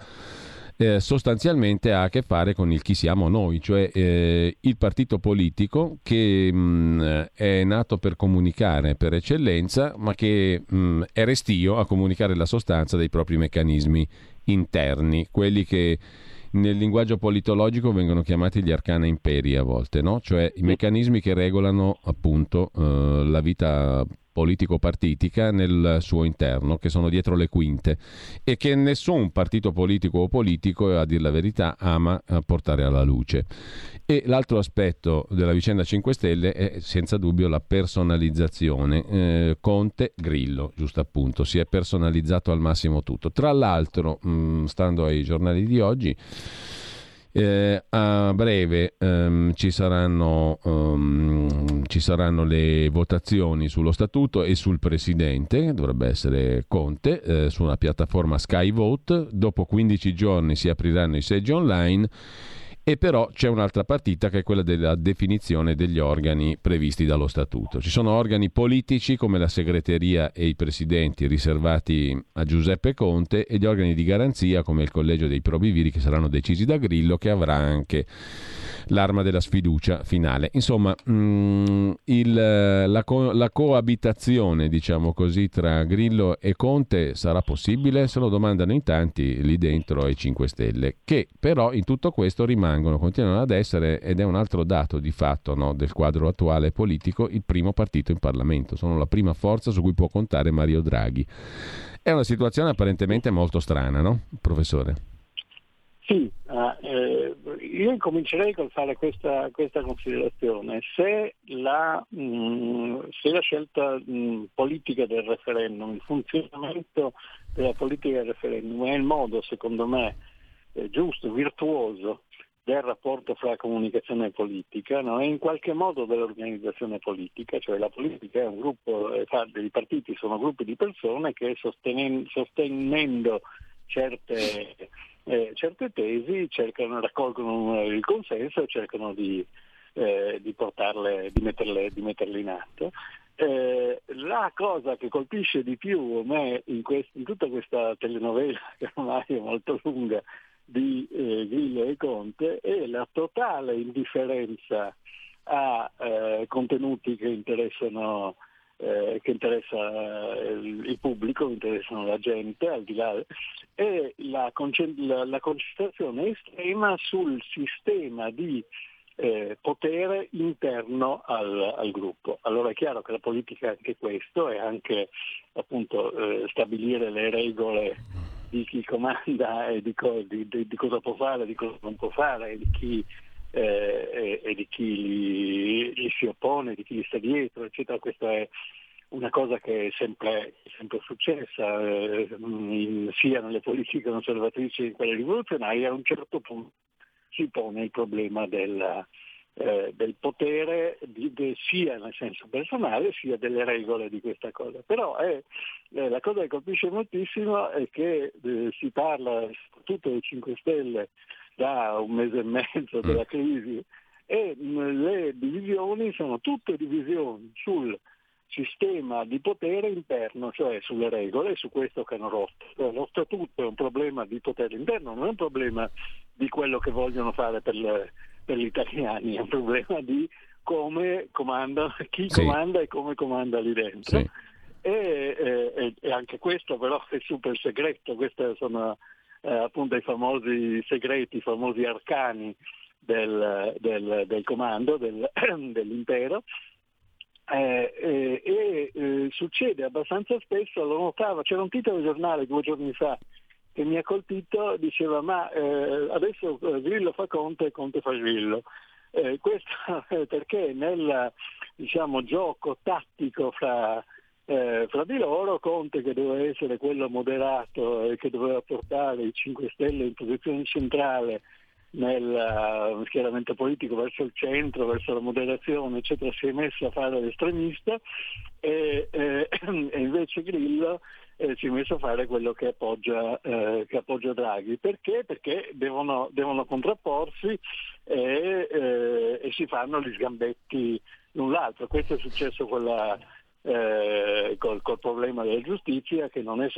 eh, sostanzialmente ha a che fare con il chi siamo noi, cioè eh, il partito politico che mh, mm, è nato per comunicare per eccellenza, ma che mh, mm, è restio a comunicare la sostanza dei propri meccanismi interni, quelli che nel linguaggio politologico vengono chiamati gli arcana imperi a volte, no? cioè i meccanismi che regolano appunto eh, la vita politico-partitica nel suo interno, che sono dietro le quinte e che nessun partito politico o politico, a dir la verità, ama eh, portare alla luce. E l'altro aspetto della vicenda 5 Stelle è senza dubbio la personalizzazione. Eh, Conte Grillo, giusto appunto, si è personalizzato al massimo tutto. Tra l'altro, mh, mm, stando ai giornali di oggi, eh, a breve ehm, ci, saranno, um, ci, saranno, le votazioni sullo statuto e sul presidente, che dovrebbe essere Conte, eh, su una piattaforma Sky Vote. Dopo 15 giorni si apriranno i seggi online e però c'è un'altra partita che è quella della definizione degli organi previsti dallo statuto. Ci sono organi politici come la segreteria e i presidenti riservati a Giuseppe Conte e gli organi di garanzia come il collegio dei probiviri che saranno decisi da Grillo che avrà anche l'arma della sfiducia finale. Insomma, mh, mm, il, la, co- la, coabitazione, diciamo così, tra Grillo e Conte sarà possibile? Se lo domandano in tanti lì dentro ai 5 Stelle, che però in tutto questo rimangono, continuano ad essere, ed è un altro dato di fatto no, del quadro attuale politico, il primo partito in Parlamento. Sono la prima forza su cui può contare Mario Draghi. È una situazione apparentemente molto strana, no, professore? Sì, eh, io incomincerei col fare questa, questa considerazione. Se la, mh, mm, se la scelta mh, mm, politica del referendum, il funzionamento della politica del referendum è il modo, secondo me, eh, giusto, virtuoso del rapporto fra comunicazione e politica, no? e in qualche modo dell'organizzazione politica, cioè la politica è un gruppo, eh, i partiti sono gruppi di persone che sostenendo certe eh, certe tesi, cercano, raccolgono il consenso e cercano di, eh, di, portarle, di, metterle, di metterle in atto. Eh, la cosa che colpisce di più me in, quest- in, tutta questa telenovela, <laughs> che ormai è molto lunga, di eh, Grillo e Conte, è la totale indifferenza a eh, contenuti che interessano eh, che interessa eh, il, il, pubblico, interessano la gente, al di là, e la, la, la concentrazione estrema sul sistema di eh, potere interno al, al, gruppo. Allora è chiaro che la politica è anche questo, è anche appunto eh, stabilire le regole di chi comanda e di, co- di, di, di, cosa può fare, di cosa non può fare, di chi eh, e, e, di chi gli, gli, si oppone, di chi gli sta dietro, eccetera. Questa è una cosa che è sempre, sempre successa eh, in, sia nelle politiche conservatrici che in quelle rivoluzionarie, a un certo punto si pone il problema della, eh, del potere di, de, sia nel senso personale sia delle regole di questa cosa. Però è, eh, la cosa che colpisce moltissimo è che eh, si parla soprattutto dei 5 Stelle da un mese e mezzo della mm. crisi e mh, le divisioni sono tutte divisioni sul sistema di potere interno, cioè sulle regole, su questo che hanno rotto. Cioè, lo statuto è un problema di potere interno, non è un problema di quello che vogliono fare per, le, per gli italiani, è un problema di come comanda, chi sì. comanda e come comanda lì dentro. Sì. E, e, e, anche questo però è super segreto, questi sono eh, appunto i famosi segreti, i famosi arcani del, del, del comando del, <clears throat> dell'impero eh, eh, e eh, succede abbastanza spesso, lo notava, c'era un titolo di giornale due giorni fa che mi ha colpito, diceva ma eh, adesso eh, Grillo fa Conte e Conte fa Grillo. Eh, questo <laughs> perché nel diciamo, gioco tattico fra, fra, di loro Conte che doveva essere quello moderato e che doveva portare i 5 Stelle in posizione centrale nel uh, schieramento politico verso il centro, verso la moderazione, eccetera, si è messo a fare l'estremista e, eh, <clears throat> e invece Grillo eh, si è messo a fare quello che appoggia, eh, che appoggia Draghi. Perché? Perché devono, devono contrapporsi e, eh, e, si fanno gli sgambetti l'un l'altro. Questo è successo con la, eh, col, col, problema della giustizia che non è, <coughs>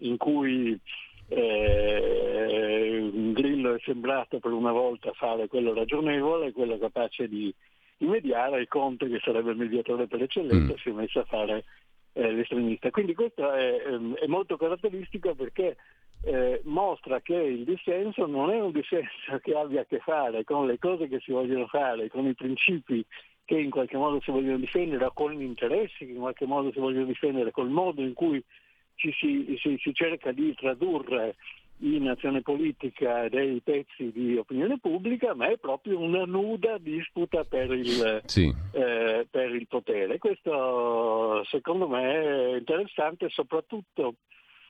in cui eh, Grillo è sembrato per una volta fare quello ragionevole, quello capace di, di mediare, e Conte che sarebbe il mediatore per eccellenza mm. si è messo a fare eh, l'estremista. Quindi questo è, ehm, è molto caratteristico perché eh, mostra che il dissenso non è un dissenso che abbia a che fare con le cose che si vogliono fare, con i principi che in qualche modo si vogliono difendere con gli interessi che in qualche modo si vogliono difendere, col modo in cui ci si, si, si cerca di tradurre in azione politica dei pezzi di opinione pubblica, ma è proprio una nuda disputa per il, sì. eh, per il potere. Questo secondo me è interessante soprattutto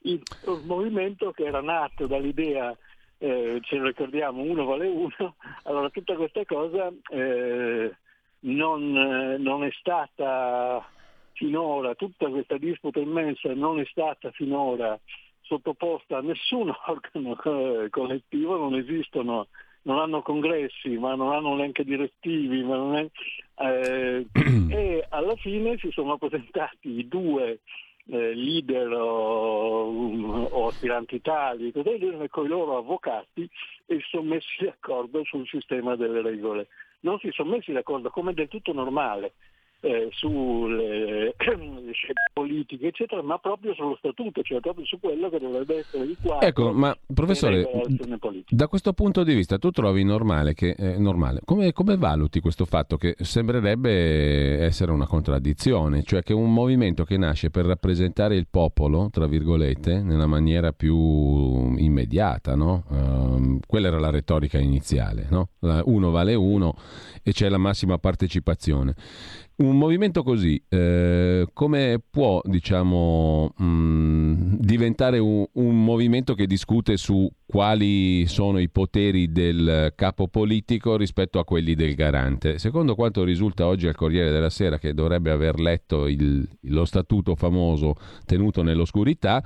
in un movimento che era nato dall'idea, eh, ce lo ricordiamo, uno vale uno, allora tutta questa cosa eh, non, non è stata finora, tutta questa disputa immensa non è stata finora sottoposta a nessun <laughs> organo eh, collettivo, non esistono, non hanno congressi, ma non hanno neanche direttivi, è, eh, <clears throat> e alla fine si sono presentati i due eh, leader o, o, aspiranti tali con i loro avvocati e si sono messi <laughs> d'accordo sul sistema delle regole. Non si sono messi d'accordo come del tutto normale eh, sulle <clears throat> scelte politiche, eccetera, ma proprio sullo statuto, cioè proprio su quello che dovrebbe essere il quadro. Ecco, ma professore, da questo punto di vista tu trovi normale che eh, normale. Come, come, valuti questo fatto che sembrerebbe essere una contraddizione, cioè che un movimento che nasce per rappresentare il popolo, tra virgolette, nella maniera più immediata, no? Uh, quella era la retorica iniziale, no? uno vale uno e c'è la massima partecipazione un movimento così, eh, come può diciamo, mh, mm, diventare un, un, movimento che discute su quali sono i poteri del capo politico rispetto a quelli del garante? Secondo quanto risulta oggi al Corriere della Sera, che dovrebbe aver letto il, lo statuto famoso tenuto nell'oscurità,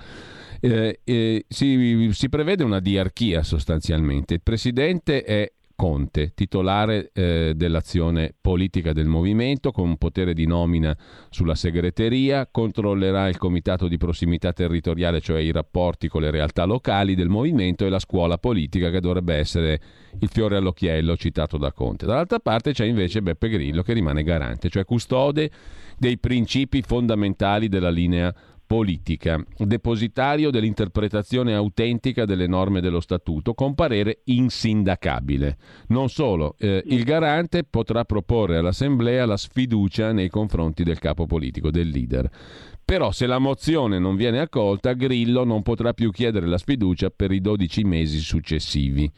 eh, eh, si, si prevede una diarchia sostanzialmente. Il presidente è Conte, titolare eh, dell'azione politica del movimento, con potere di nomina sulla segreteria, controllerà il comitato di prossimità territoriale, cioè i rapporti con le realtà locali del movimento e la scuola politica che dovrebbe essere il fiore all'occhiello citato da Conte. Dall'altra parte c'è invece Beppe Grillo che rimane garante, cioè custode dei principi fondamentali della linea politica, depositario dell'interpretazione autentica delle norme dello statuto, con parere insindacabile. Non solo, eh, il garante potrà proporre all'Assemblea la sfiducia nei confronti del capo politico, del leader. Però se la mozione non viene accolta, Grillo non potrà più chiedere la sfiducia per i 12 mesi successivi.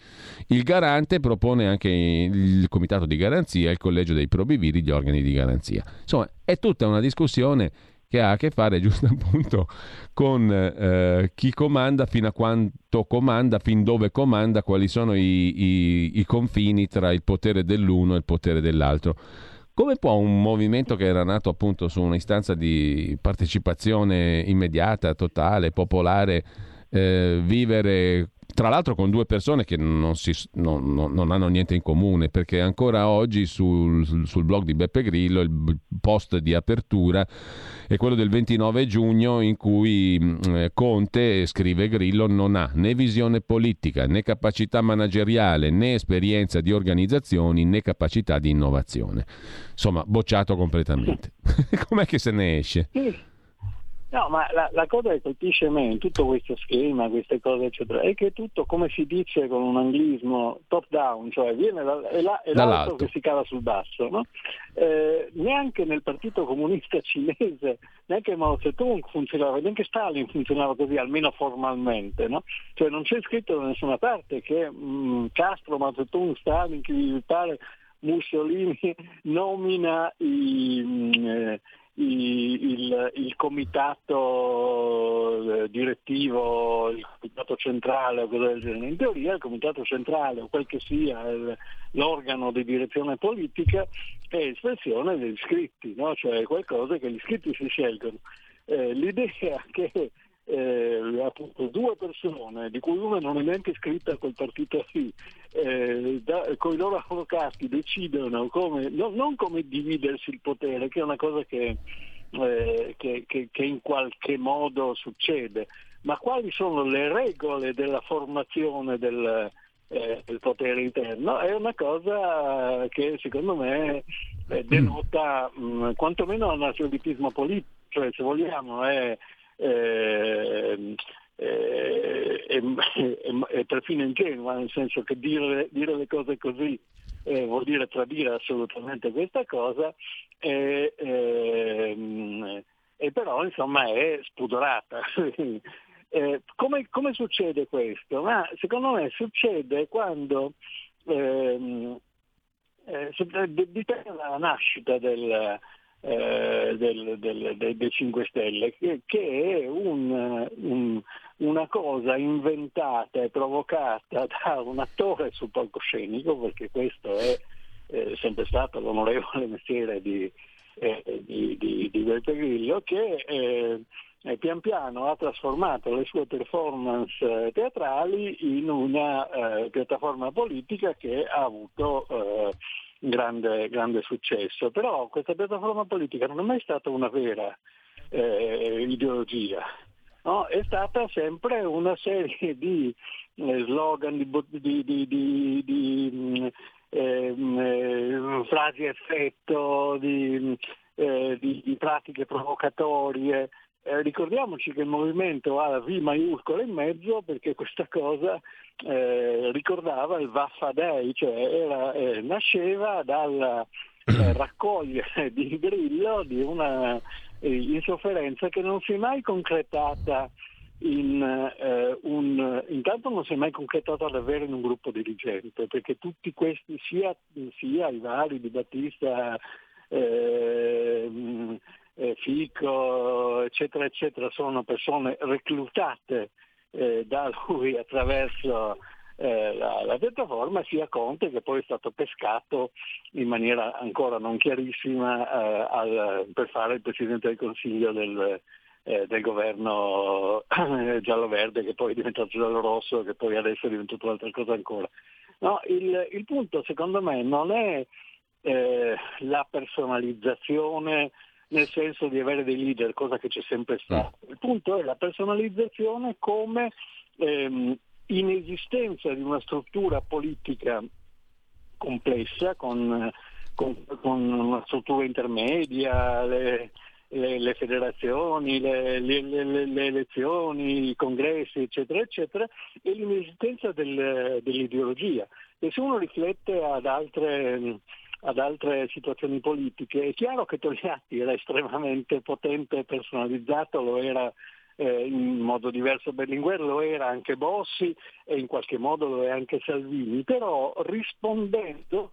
Il garante propone anche il comitato di garanzia, il collegio dei probiviri, gli organi di garanzia. Insomma, è tutta una discussione che ha a che fare <laughs> giusto appunto con eh, chi comanda, fino a quanto comanda, fin dove comanda, quali sono i, i, i confini tra il potere dell'uno e il potere dell'altro. Come può un movimento che era nato appunto su un'istanza di partecipazione immediata, totale, popolare, eh, vivere tra l'altro con due persone che non, si, non, non, non, hanno niente in comune, perché ancora oggi sul, sul blog di Beppe Grillo il post di apertura è quello del 29 giugno in cui mm, eh, Conte, scrive Grillo, non ha né visione politica, né capacità manageriale, né esperienza di organizzazioni, né capacità di innovazione. Insomma, bocciato completamente. <laughs> Com'è che se ne esce? No, ma la, la, cosa che colpisce me in tutto questo schema, queste cose eccetera, è che tutto, come si dice con un anglismo, top down, cioè viene da, è, la, è l'alto che si cava sul basso. No? Eh, neanche nel Partito Comunista <laughs> Cinese, neanche Mao Zedong funzionava, neanche Stalin funzionava così, almeno formalmente. No? Cioè non c'è scritto da nessuna parte che mh, mm, Castro, Mao Zedong, Stalin, chi vi pare, Mussolini nomina i... Mh, mm, eh, il, il, comitato eh, direttivo, il comitato centrale o cosa del genere. In teoria il comitato centrale o quel che sia l'organo di direzione politica è espressione degli iscritti, no? cioè qualcosa che gli iscritti si scelgono. Eh, l'idea <laughs> che eh, appunto due persone, di cui una non è neanche iscritta a quel partito lì, eh, con i loro avvocati decidono come, no, non come dividersi il potere, che è una cosa che, eh, che, che, che in qualche modo succede, ma quali sono le regole della formazione del, eh, del potere interno è una cosa che secondo me eh, denota mh, quantomeno analfabetismo politico, cioè se vogliamo è eh, eh, è, è, perfino ingenua, nel senso che dire, dire le cose così eh, vuol dire tradire assolutamente questa cosa, e, ehm, e però insomma è spudorata. <laughs> Eh, come, come, succede questo? Ma secondo me succede quando ehm, eh, dipende dalla nascita del, eh, del, del, dei 5 Stelle, che, che è un, un, una cosa inventata e provocata <laughs> da un attore sul palcoscenico, perché questo è eh, sempre stato l'onorevole mestiere di, eh, di, di, di Grillo, che eh, pian piano ha trasformato le sue performance eh, teatrali in una eh, piattaforma politica che ha avuto grande, grande successo, però questa piattaforma politica non è mai stata una vera eh, ideologia, no? è stata sempre una serie di eh, slogan, di, di, di, di ehm, eh, frasi a effetto, di, eh, di pratiche provocatorie eh, ricordiamoci che il movimento ha la V maiuscola in mezzo perché questa cosa eh, ricordava il Vaffa Day, cioè era, eh, nasceva dal eh, <coughs> raccogliere di Grillo di una eh, insofferenza che non si è mai concretata in, eh, un, intanto non si è mai concretata davvero in un gruppo dirigente, perché tutti questi, sia, sia i vari di Battista, eh, eh, Fico, eccetera, eccetera, sono persone reclutate eh, da lui attraverso eh, la, la, piattaforma, sia Conte che poi è stato pescato in maniera ancora non chiarissima eh, al, per fare il Presidente del Consiglio del, eh, del governo giallo-verde che poi è diventato giallo-rosso che poi adesso è diventato un'altra cosa ancora. No, il, il punto secondo me non è eh, la personalizzazione nel senso di avere dei leader, cosa che c'è sempre stato. Mm. Il punto è la personalizzazione come ehm, inesistenza di una struttura politica complessa con, con, con una struttura intermedia, le, le, le federazioni, le, le, elezioni, i congressi, eccetera, eccetera, e l'inesistenza del, dell'ideologia. E se uno riflette ad altre ad altre situazioni politiche. È chiaro che Togliatti era estremamente potente e personalizzato, lo era eh, in modo diverso Berlinguer, lo era anche Bossi e in qualche modo lo è anche Salvini, però rispondendo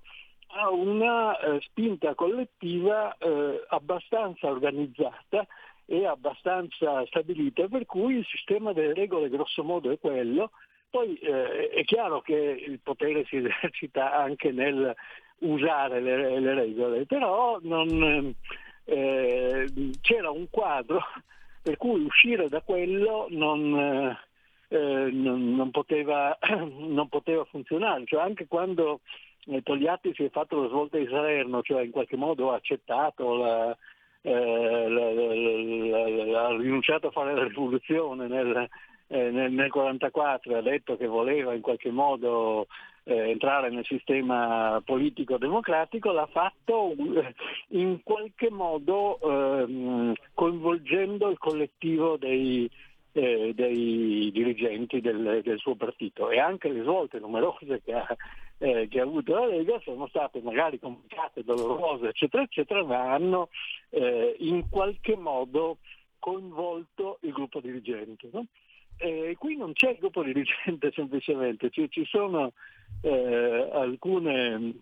a una eh, spinta collettiva eh, abbastanza organizzata e abbastanza stabilita, per cui il sistema delle regole grosso modo è quello, poi eh, è chiaro che il potere si <laughs> esercita anche nel usare le, le regole, però non, eh, c'era un quadro per cui uscire da quello non, eh, non, non, poteva, <clears throat> non, poteva, funzionare, cioè anche quando eh, Togliatti si è fatto la svolta di Salerno, cioè in qualche modo ha accettato la, eh, ha rinunciato a fare la rivoluzione nel, eh, nel 1944 ha detto che voleva in qualche modo eh, entrare nel sistema politico democratico, l'ha fatto eh, in qualche modo ehm, coinvolgendo il collettivo dei, eh, dei dirigenti del, del, suo partito e anche le svolte numerose che ha, eh, che ha, avuto la Lega sono state magari complicate, dolorose, eccetera, eccetera, ma hanno eh, in qualche modo coinvolto il gruppo dirigente. No? Eh, qui non c'è il gruppo dirigente <laughs> semplicemente, ci, ci sono eh, alcune,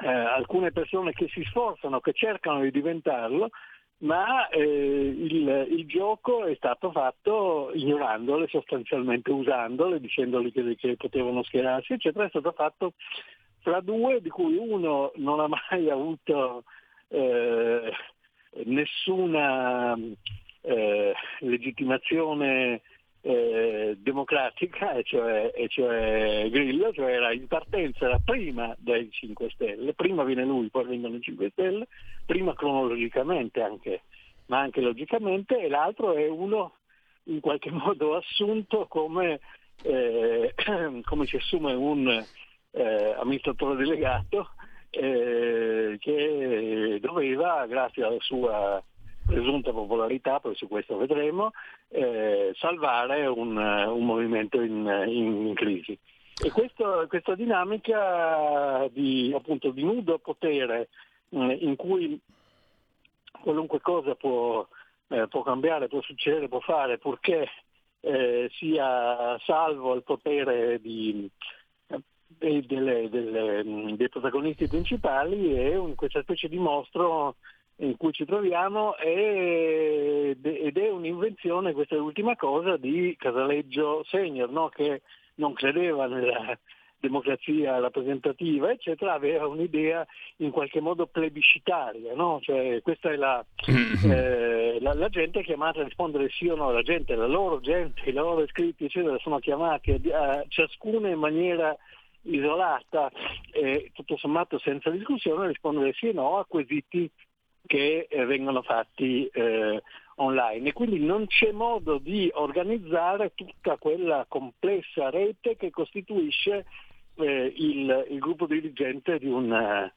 eh, alcune, persone che si sforzano, che cercano di diventarlo, ma eh, il, il, gioco è stato fatto ignorandole sostanzialmente, usandole, dicendogli che, che potevano schierarsi, eccetera, è stato fatto fra due di cui uno non ha mai <laughs> avuto eh, nessuna eh, legittimazione eh, democratica, cioè, cioè, Grillo, cioè era in partenza era prima dei 5 Stelle, prima viene lui, poi vengono i 5 Stelle, prima cronologicamente anche, ma anche logicamente, e l'altro è uno in qualche <laughs> modo assunto come, eh, <clears throat> come si assume un eh, amministratore delegato eh, che doveva, grazie alla sua presunta popolarità, poi su questo vedremo, eh, salvare un, un movimento in, in, in, crisi. E questo, questa dinamica di, appunto, di nudo potere eh, in cui qualunque cosa può, eh, può, cambiare, può succedere, può fare, purché eh, sia salvo il potere di, dei, delle, delle, dei protagonisti principali è un, questa specie di mostro in cui ci troviamo ed è un'invenzione, questa è l'ultima cosa, di Casaleggio Senior, no? che non credeva nella democrazia rappresentativa, eccetera, aveva un'idea in qualche modo plebiscitaria, no? cioè, questa è la, eh, la, la, gente è chiamata a rispondere sì o no, la gente, la loro gente, i loro iscritti, eccetera, sono chiamati a, a ciascuno in maniera isolata e tutto sommato senza discussione a rispondere sì o no a quesiti che eh, vengono fatti eh, online. E quindi non c'è modo di organizzare tutta quella complessa rete che costituisce eh, il, il, gruppo dirigente di un,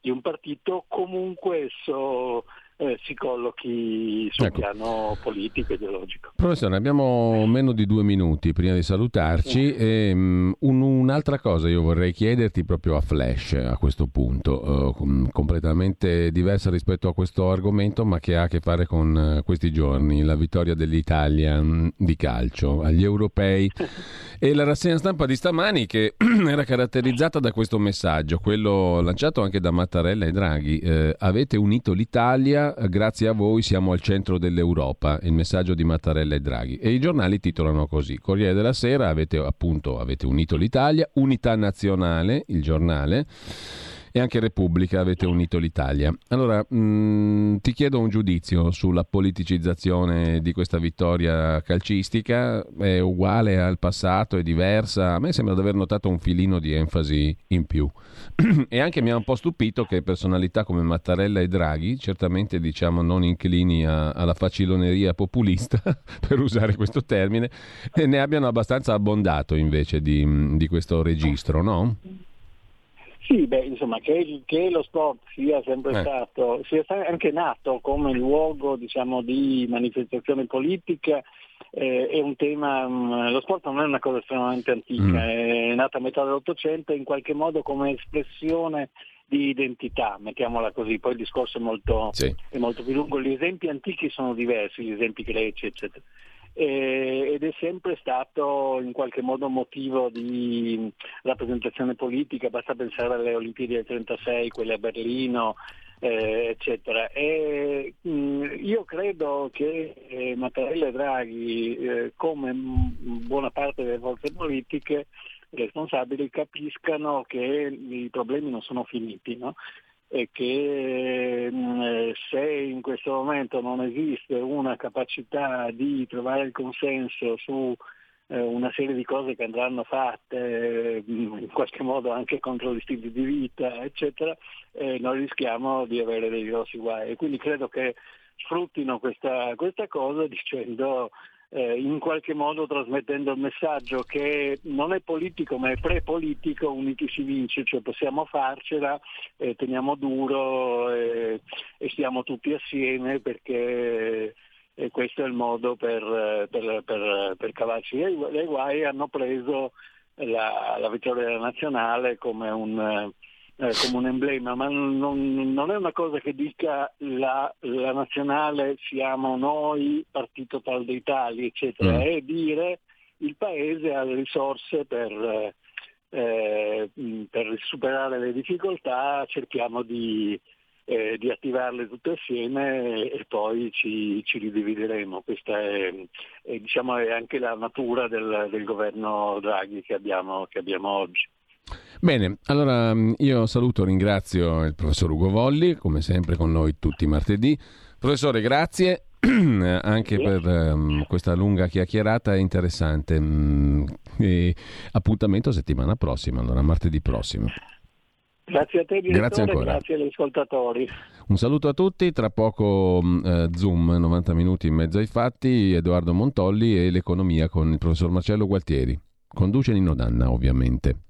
di un partito comunque esso eh, si collochi sul ecco. piano politico e ideologico. Professore, abbiamo meno di due minuti prima di salutarci. E, um, un, un'altra cosa io vorrei chiederti proprio a flash a questo punto, uh, completamente diversa rispetto a questo argomento, ma che ha a che fare con uh, questi giorni, la vittoria dell'Italia um, di calcio agli europei <laughs> e la rassegna stampa di stamani che <clears throat> era caratterizzata da questo messaggio, quello lanciato anche da Mattarella e Draghi. Eh, avete unito l'Italia grazie a voi siamo al centro dell'Europa, il messaggio di Mattarella e Draghi. E i giornali titolano così, Corriere della Sera, avete appunto avete unito l'Italia, Unità Nazionale, il giornale, e anche Repubblica avete unito l'Italia. Allora, mh, mm, ti chiedo un giudizio sulla politicizzazione di questa vittoria calcistica, è uguale al passato, è diversa? A me sembra di aver notato un filino di enfasi in più. <clears throat> e anche mi ha un po' stupito che personalità come Mattarella e Draghi, certamente diciamo non inclini a, alla faciloneria populista, <laughs> per usare questo termine, ne abbiano abbastanza abbondato invece di, di questo registro, no? Sì, beh, insomma, che, che, lo sport sia sempre eh. stato, sia anche nato come luogo diciamo, di manifestazione politica eh, è un tema, mh, mm, lo sport non è una cosa estremamente antica, mm. è nata a metà dell'Ottocento in qualche modo come espressione di identità, mettiamola così, poi il discorso è molto, sì. è molto più lungo, gli esempi antichi sono diversi, gli esempi greci, eccetera ed è sempre stato in qualche modo motivo di rappresentazione politica, basta pensare alle Olimpiadi del 36, quelle a Berlino, eh, eccetera. E, mh, mm, io credo che eh, Mattarella e Draghi, eh, come buona parte delle forze politiche responsabili, capiscano che i problemi non sono finiti. No? E che mm, eh, se in questo momento non esiste una capacità di trovare il consenso su eh, una serie di cose che andranno fatte in qualche modo anche contro gli stili di vita, eccetera, eh, noi rischiamo di avere dei grossi guai. Quindi credo che sfruttino questa, questa cosa dicendo eh, in qualche modo trasmettendo il messaggio che non è politico ma è pre-politico, uniti si vince, cioè possiamo farcela, eh, teniamo duro e, e stiamo tutti assieme perché e questo è il modo per, per, per, per cavarci le guai. Hanno preso la, la vittoria nazionale come un eh, come un emblema, ma non, non, è una cosa che dica la, la, nazionale siamo noi, partito tal dei tali, eccetera, mm. è dire il paese ha le risorse per, eh, per superare le difficoltà, cerchiamo di, eh, di, attivarle tutte assieme e poi ci, ci ridivideremo. Questa è, è, diciamo, è, anche la natura del, del governo Draghi che abbiamo, che abbiamo oggi. Bene, allora mm, io saluto, ringrazio il professor Ugo Volli, come sempre con noi tutti i martedì. Professore, grazie <clears throat> anche per um, questa lunga chiacchierata interessante. Um, e appuntamento settimana prossima, allora martedì prossimo. Grazie a te, grazie, ancora. grazie agli ascoltatori. Un saluto a tutti, tra poco uh, Zoom, 90 minuti in mezzo ai fatti, Edoardo Montolli e l'economia con il professor Marcello Gualtieri. Conduce Nino Danna, ovviamente.